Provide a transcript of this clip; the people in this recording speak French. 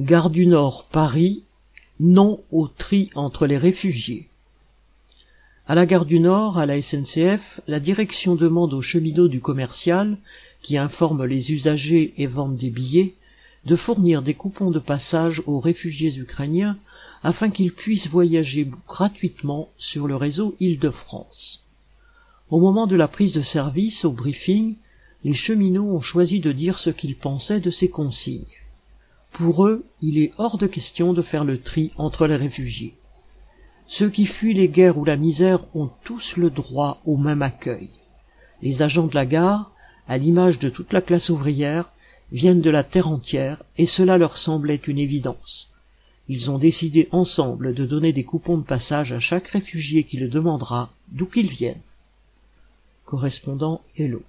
Gare du Nord Paris, non au tri entre les réfugiés. À la gare du Nord, à la SNCF, la direction demande aux cheminots du commercial, qui informent les usagers et vendent des billets, de fournir des coupons de passage aux réfugiés ukrainiens afin qu'ils puissent voyager gratuitement sur le réseau Île-de-France. Au moment de la prise de service, au briefing, les cheminots ont choisi de dire ce qu'ils pensaient de ces consignes. Pour eux, il est hors de question de faire le tri entre les réfugiés. Ceux qui fuient les guerres ou la misère ont tous le droit au même accueil. Les agents de la gare, à l'image de toute la classe ouvrière, viennent de la terre entière, et cela leur semblait une évidence. Ils ont décidé ensemble de donner des coupons de passage à chaque réfugié qui le demandera, d'où qu'il vienne. Correspondant Hello.